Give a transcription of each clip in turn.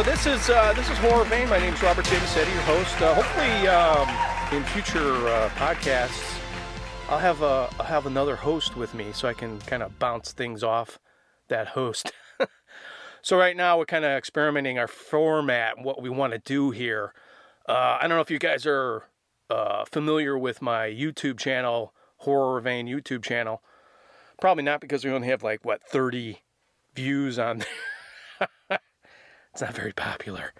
So this is uh, this is Horror Vein. My name is Robert Massetti, your host. Uh, hopefully, um, in future uh, podcasts, I'll have a I'll have another host with me, so I can kind of bounce things off that host. so right now, we're kind of experimenting our format, what we want to do here. Uh, I don't know if you guys are uh, familiar with my YouTube channel, Horror Vein YouTube channel. Probably not because we only have like what 30 views on there. It's not very popular.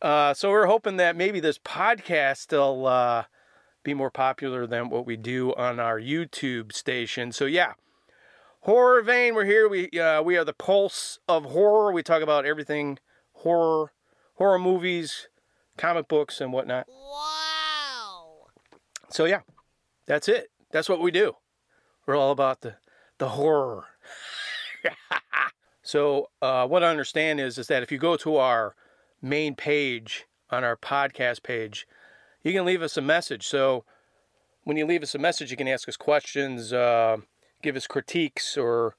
Uh, so we're hoping that maybe this podcast will uh, be more popular than what we do on our YouTube station. So yeah, horror vein. We're here. We uh, we are the pulse of horror. We talk about everything horror, horror movies, comic books, and whatnot. Wow. So yeah, that's it. That's what we do. We're all about the the horror. so uh, what I understand is is that if you go to our main page on our podcast page, you can leave us a message. So when you leave us a message, you can ask us questions, uh, give us critiques, or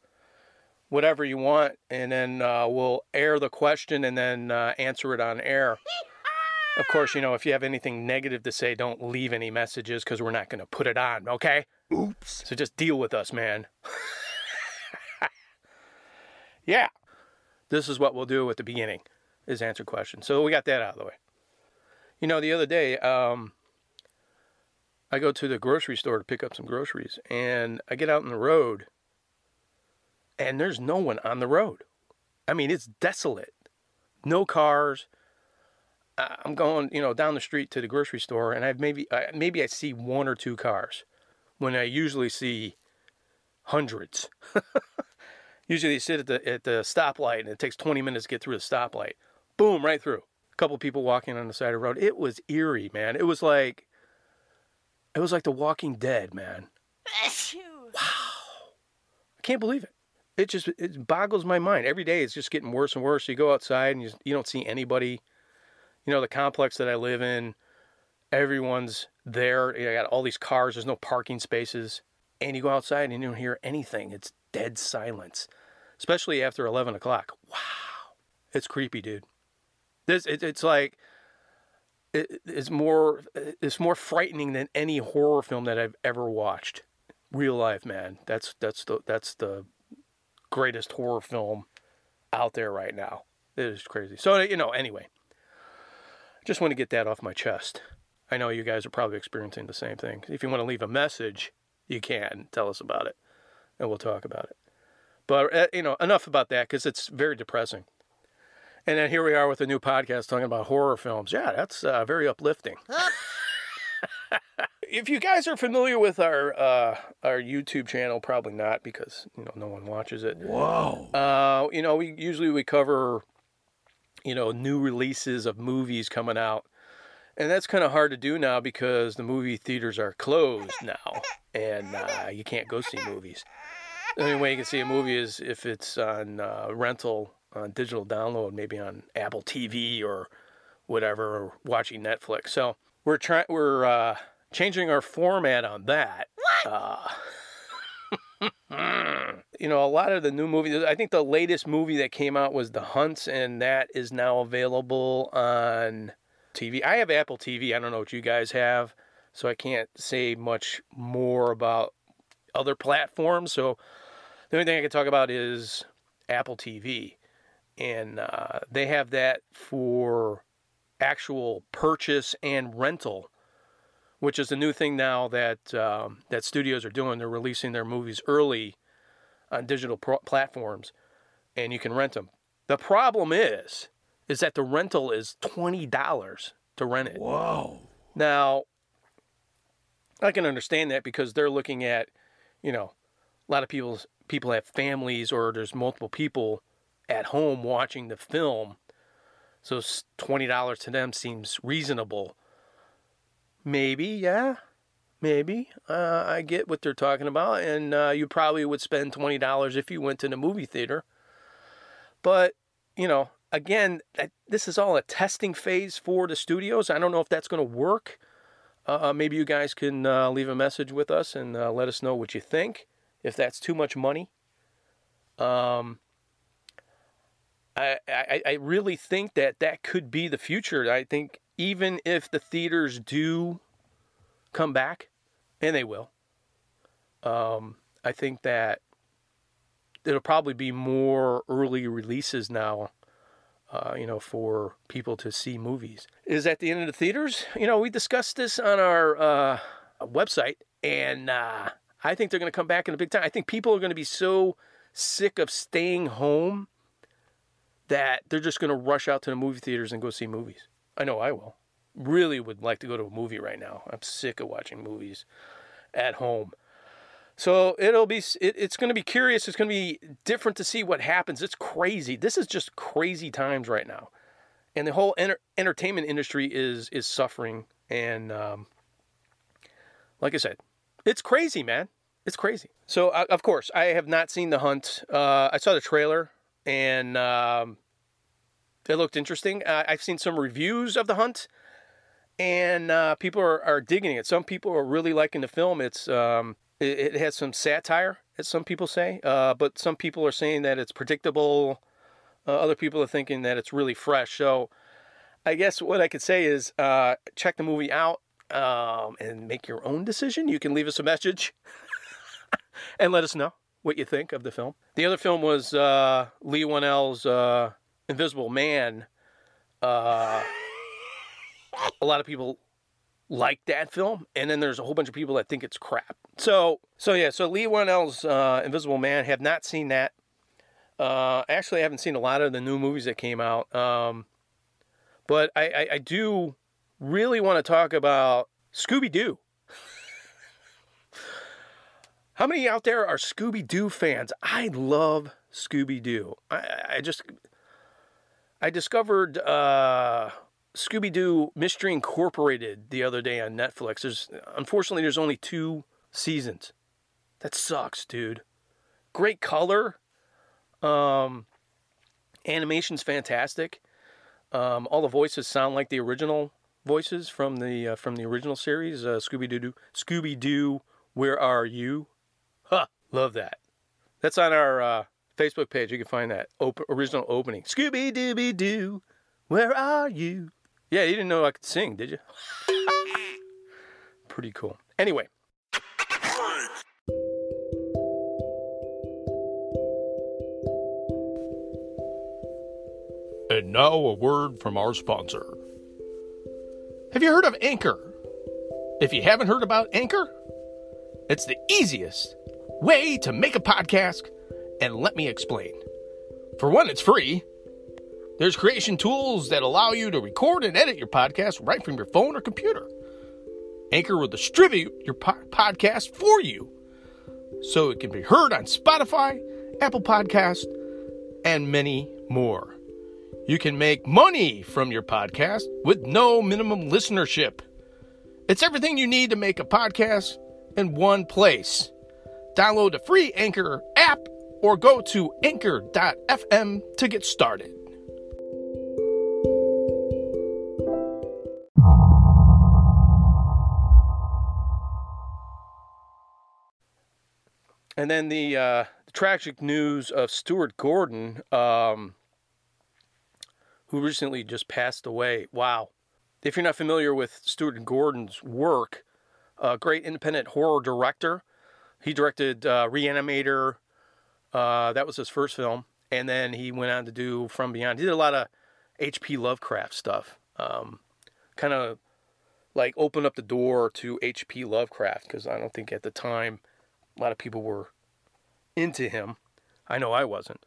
whatever you want, and then uh, we'll air the question and then uh, answer it on air. Of course, you know, if you have anything negative to say, don't leave any messages because we're not going to put it on, okay? Oops. So just deal with us, man. yeah. This is what we'll do at the beginning is answer questions. So we got that out of the way. You know, the other day, um, I go to the grocery store to pick up some groceries and I get out on the road and there's no one on the road. I mean, it's desolate. No cars. I'm going, you know, down the street to the grocery store and I've maybe I, maybe I see one or two cars when I usually see hundreds. usually they sit at the at the stoplight and it takes 20 minutes to get through the stoplight. Boom, right through. A couple people walking on the side of the road. It was eerie, man. It was like it was like The Walking Dead, man. Wow. I can't believe it. It just it boggles my mind. Every day it's just getting worse and worse. You go outside and you, you don't see anybody. You know, the complex that I live in, everyone's there. You got all these cars. There's no parking spaces. And you go outside and you don't hear anything. It's dead silence, especially after 11 o'clock. Wow. It's creepy, dude. This it, it's like it, it's more it's more frightening than any horror film that I've ever watched. Real life, man. That's that's the that's the greatest horror film out there right now. It is crazy. So you know, anyway, just want to get that off my chest. I know you guys are probably experiencing the same thing. If you want to leave a message, you can tell us about it, and we'll talk about it. But uh, you know, enough about that because it's very depressing. And then here we are with a new podcast talking about horror films. Yeah, that's uh, very uplifting. if you guys are familiar with our uh, our YouTube channel, probably not because you know no one watches it. Whoa. Uh, you know, we usually we cover you know new releases of movies coming out, and that's kind of hard to do now because the movie theaters are closed now, and uh, you can't go see movies. The only way you can see a movie is if it's on uh, rental, on digital download, maybe on Apple TV or whatever, or watching Netflix. So we're trying, we're uh, changing our format on that. Uh, you know, a lot of the new movies. I think the latest movie that came out was The Hunts, and that is now available on TV. I have Apple TV. I don't know what you guys have, so I can't say much more about other platforms. So the only thing I can talk about is Apple TV, and uh, they have that for actual purchase and rental, which is a new thing now that um, that studios are doing. They're releasing their movies early on digital pro- platforms, and you can rent them. The problem is, is that the rental is twenty dollars to rent it. Whoa. Now, I can understand that because they're looking at, you know, a lot of people people have families or there's multiple people at home watching the film, so twenty dollars to them seems reasonable. Maybe, yeah, maybe. Uh, I get what they're talking about, and uh, you probably would spend twenty dollars if you went to the movie theater. But you know, again, this is all a testing phase for the studios. I don't know if that's going to work. Uh, maybe you guys can uh, leave a message with us and uh, let us know what you think. If that's too much money, um, I, I, I really think that that could be the future. I think even if the theaters do come back, and they will, um, I think that it'll probably be more early releases now. Uh, you know, for people to see movies is at the end of the theaters. You know, we discussed this on our uh, website, and uh, I think they're going to come back in a big time. I think people are going to be so sick of staying home that they're just going to rush out to the movie theaters and go see movies. I know I will. Really would like to go to a movie right now. I'm sick of watching movies at home. So it'll be it, it's going to be curious. It's going to be different to see what happens. It's crazy. This is just crazy times right now, and the whole enter, entertainment industry is is suffering. And um, like I said, it's crazy, man. It's crazy. So uh, of course, I have not seen the hunt. Uh, I saw the trailer, and um, it looked interesting. Uh, I've seen some reviews of the hunt, and uh, people are, are digging it. Some people are really liking the film. It's um, it, it has some satire, as some people say, uh, but some people are saying that it's predictable. Uh, other people are thinking that it's really fresh. So, I guess what I could say is check the movie out um, and make your own decision. You can leave us a message and let us know what you think of the film. The other film was uh, Leigh Whannell's uh, Invisible Man. Uh, a lot of people like that film, and then there's a whole bunch of people that think it's crap. So, so yeah, so Leigh Whannell's uh, Invisible Man. Have not seen that. Uh, actually, I haven't seen a lot of the new movies that came out. Um, but I, I, I do really want to talk about Scooby Doo. How many out there are Scooby Doo fans? I love Scooby Doo. I, I just I discovered uh, Scooby Doo Mystery Incorporated the other day on Netflix. There's unfortunately there's only two seasons. That sucks, dude. Great color. Um, animation's fantastic. Um, all the voices sound like the original voices from the uh, from the original series. Uh, Scooby Doo, Scooby Doo, Where Are You? Huh, love that. That's on our uh, Facebook page. You can find that op- original opening. Scooby Dooby Doo, Where Are You? Yeah, you didn't know I could sing, did you? Pretty cool. Anyway. And now a word from our sponsor. Have you heard of Anchor? If you haven't heard about Anchor, it's the easiest way to make a podcast, and let me explain. For one, it's free. There's creation tools that allow you to record and edit your podcast right from your phone or computer. Anchor will distribute your po- podcast for you so it can be heard on Spotify, Apple Podcast, and many more. You can make money from your podcast with no minimum listenership. It's everything you need to make a podcast in one place. Download the free Anchor app or go to anchor.fm to get started. And then the, uh, tragic news of Stuart Gordon. Um, who recently just passed away. Wow. If you're not familiar with Stuart Gordon's work, a great independent horror director. He directed uh, Reanimator. Uh, that was his first film. And then he went on to do From Beyond. He did a lot of H.P. Lovecraft stuff. Um, kind of like opened up the door to H.P. Lovecraft because I don't think at the time a lot of people were into him. I know I wasn't.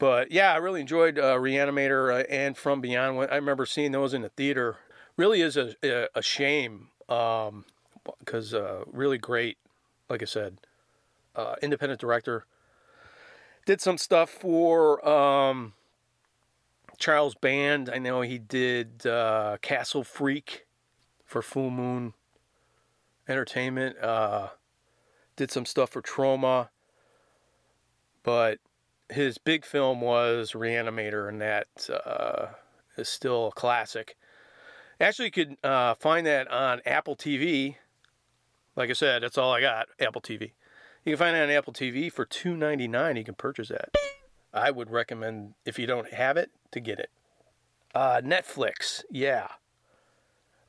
But yeah, I really enjoyed uh, Reanimator uh, and From Beyond. I remember seeing those in the theater. Really is a, a shame because um, really great, like I said, uh, independent director. Did some stuff for um, Charles Band. I know he did uh, Castle Freak for Full Moon Entertainment. Uh, did some stuff for Troma, But his big film was Reanimator, and that uh, is still a classic. Actually, you could uh, find that on Apple TV. Like I said, that's all I got. Apple TV. You can find it on Apple TV for two ninety nine. You can purchase that. I would recommend if you don't have it to get it. Uh, Netflix, yeah.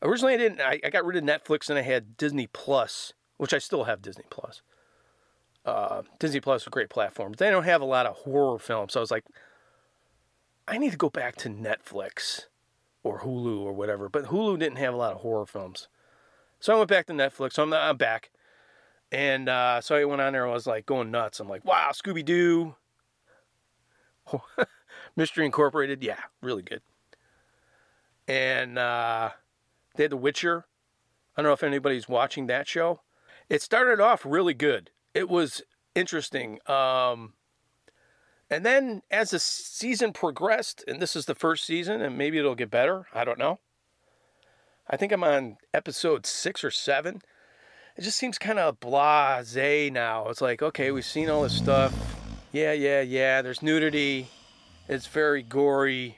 Originally, I didn't. I, I got rid of Netflix and I had Disney Plus, which I still have Disney Plus. Uh, Disney Plus is a great platform, they don't have a lot of horror films. So I was like, I need to go back to Netflix or Hulu or whatever. But Hulu didn't have a lot of horror films. So I went back to Netflix. So I'm, I'm back. And uh, so I went on there. And I was like going nuts. I'm like, wow, Scooby Doo, Mystery Incorporated. Yeah, really good. And uh, they had The Witcher. I don't know if anybody's watching that show. It started off really good. It was interesting. Um, and then as the season progressed, and this is the first season, and maybe it'll get better. I don't know. I think I'm on episode six or seven. It just seems kind of blase now. It's like, okay, we've seen all this stuff. Yeah, yeah, yeah. There's nudity. It's very gory.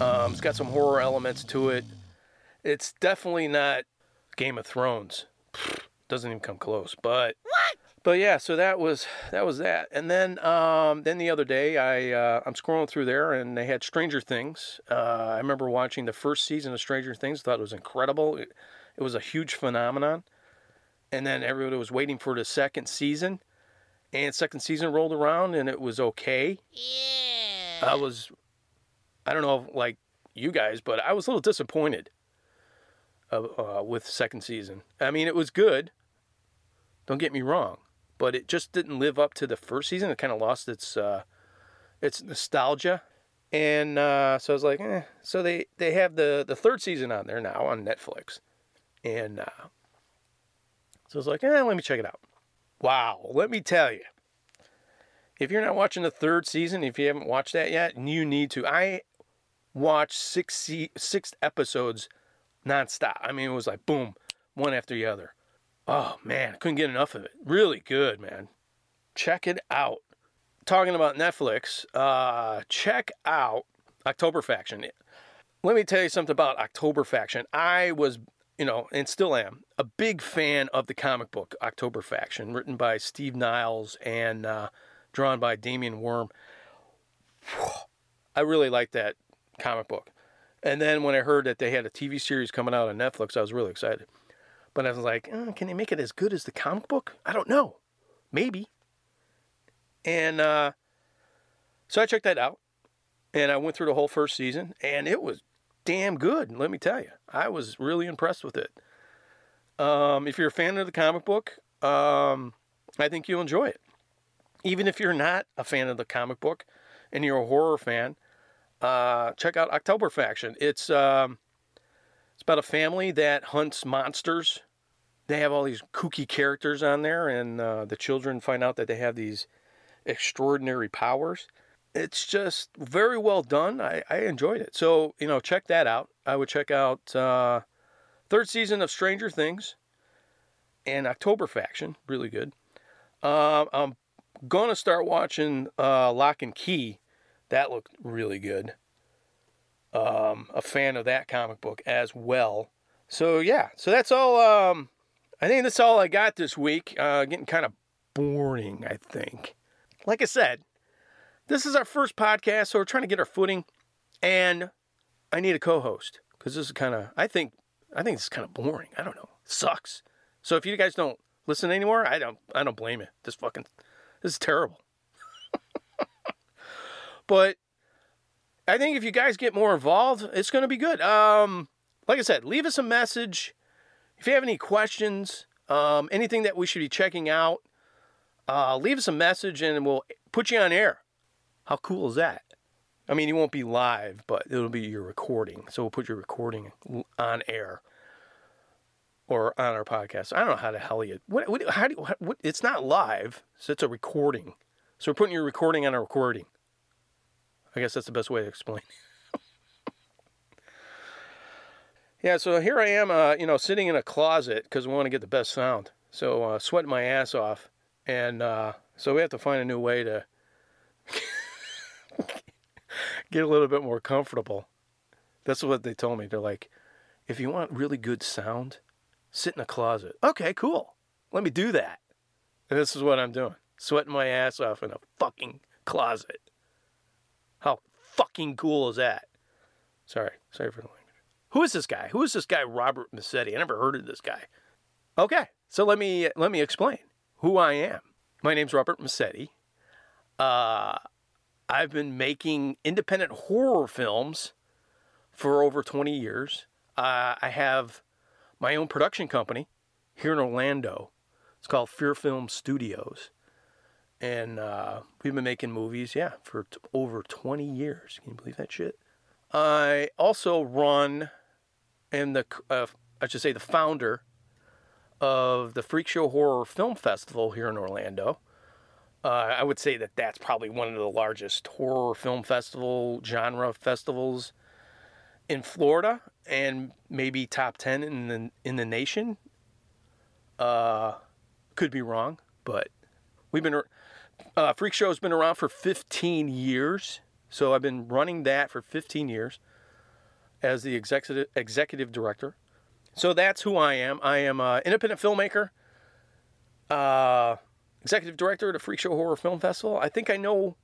Um, it's got some horror elements to it. It's definitely not Game of Thrones. Doesn't even come close. But What? But yeah, so that was that was that. And then um, then the other day, I uh, I'm scrolling through there, and they had Stranger Things. Uh, I remember watching the first season of Stranger Things. Thought it was incredible. It, it was a huge phenomenon. And then everybody was waiting for the second season, and second season rolled around, and it was okay. Yeah. I was, I don't know, if, like you guys, but I was a little disappointed uh, uh, with second season. I mean, it was good. Don't get me wrong, but it just didn't live up to the first season. It kind of lost its uh, its nostalgia, and uh, so I was like, eh. So they they have the the third season on there now on Netflix, and uh, so I was like, eh, let me check it out. Wow, let me tell you if you're not watching the third season, if you haven't watched that yet, you need to. I watched six six episodes nonstop. I mean, it was like boom, one after the other. Oh man, I couldn't get enough of it. Really good, man. Check it out. Talking about Netflix, uh, check out October Faction. Let me tell you something about October Faction. I was, you know, and still am, a big fan of the comic book October Faction, written by Steve Niles and uh, drawn by Damien Worm. I really liked that comic book. And then when I heard that they had a TV series coming out on Netflix, I was really excited. But I was like, "Uh, can they make it as good as the comic book? I don't know. Maybe. And uh, so I checked that out. And I went through the whole first season, and it was damn good, let me tell you. I was really impressed with it. Um, if you're a fan of the comic book, um, I think you'll enjoy it. Even if you're not a fan of the comic book and you're a horror fan, uh, check out October Faction. It's um, it's about a family that hunts monsters. They have all these kooky characters on there, and uh, the children find out that they have these extraordinary powers. It's just very well done. I, I enjoyed it. So you know, check that out. I would check out uh, third season of Stranger Things and October Faction. Really good. Uh, I'm gonna start watching uh, Locke and Key. That looked really good. Um, a fan of that comic book as well. So yeah, so that's all. Um, I think that's all I got this week. Uh, getting kind of boring, I think. Like I said, this is our first podcast, so we're trying to get our footing, and I need a co-host because this is kind of. I think I think this is kind of boring. I don't know. Sucks. So if you guys don't listen anymore, I don't. I don't blame you. This fucking. This is terrible. but I think if you guys get more involved, it's going to be good. Um, like I said, leave us a message if you have any questions, um, anything that we should be checking out. Uh, leave us a message and we'll put you on air. How cool is that? I mean, you won't be live, but it'll be your recording. So we'll put your recording on air or on our podcast. I don't know how the hell you. What? what how do? You, what, it's not live, so it's a recording. So we're putting your recording on a recording. I guess that's the best way to explain. Yeah. So here I am, uh, you know, sitting in a closet because we want to get the best sound. So uh, sweating my ass off, and uh, so we have to find a new way to get a little bit more comfortable. That's what they told me. They're like, if you want really good sound, sit in a closet. Okay, cool. Let me do that. And this is what I'm doing. Sweating my ass off in a fucking closet. How fucking cool is that? Sorry, sorry for the. Who is this guy? Who is this guy, Robert Massetti? I never heard of this guy. Okay, so let me let me explain who I am. My name's Robert Massetti. Uh, I've been making independent horror films for over 20 years. Uh, I have my own production company here in Orlando. It's called Fear Film Studios. And uh, we've been making movies, yeah, for t- over 20 years. Can you believe that shit? I also run and the uh, I should say the founder of the Freak Show Horror Film Festival here in Orlando. Uh, I would say that that's probably one of the largest horror film festival genre festivals in Florida, and maybe top ten in the in the nation. Uh, could be wrong, but we've been uh, Freak Show has been around for 15 years, so I've been running that for 15 years as the executive executive director. So that's who I am. I am an independent filmmaker, uh, executive director at the Freak Show Horror Film Festival. I think I know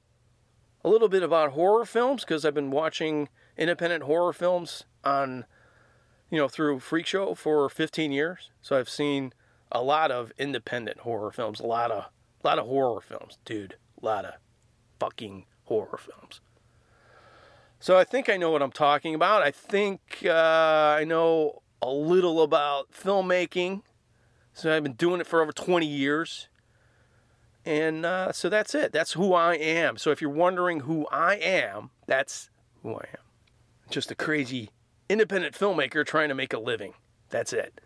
a little bit about horror films because I've been watching independent horror films on, you know, through Freak Show for 15 years. So I've seen a lot of independent horror films, a lot of, a lot of horror films, dude, a lot of fucking horror films. So I think I know what I'm talking about. I think uh, I know a little about filmmaking. So I've been doing it for over 20 years. And uh, so that's it. That's who I am. So if you're wondering who I am, that's who I am. Just a crazy independent filmmaker trying to make a living. That's it.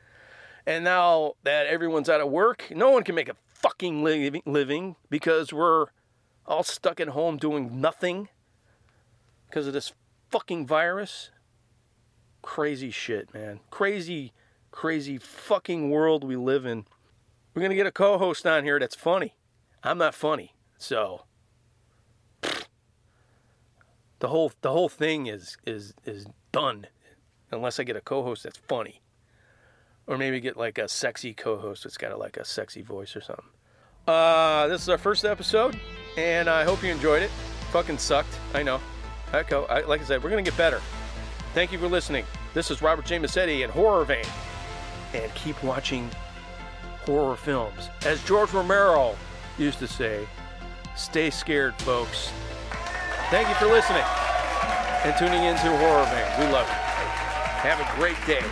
And now that everyone's out of work, no one can make a fucking living because we're all stuck at home doing nothing because of this fucking virus. Crazy shit, man. Crazy, crazy fucking world we live in. We're going to get a co host on here that's funny. I'm not funny. So the whole the whole thing is is is done unless I get a co-host that's funny. Or maybe get like a sexy co-host that's got a, like a sexy voice or something. Uh, this is our first episode, and I hope you enjoyed it. Fucking sucked, I know. Echo, I, like I said, we're gonna get better. Thank you for listening. This is Robert J. Massetti and Horror Vein, and keep watching horror films. As George Romero used to say, stay scared, folks. Thank you for listening and tuning into Horror Vein. We love you. Have a great day.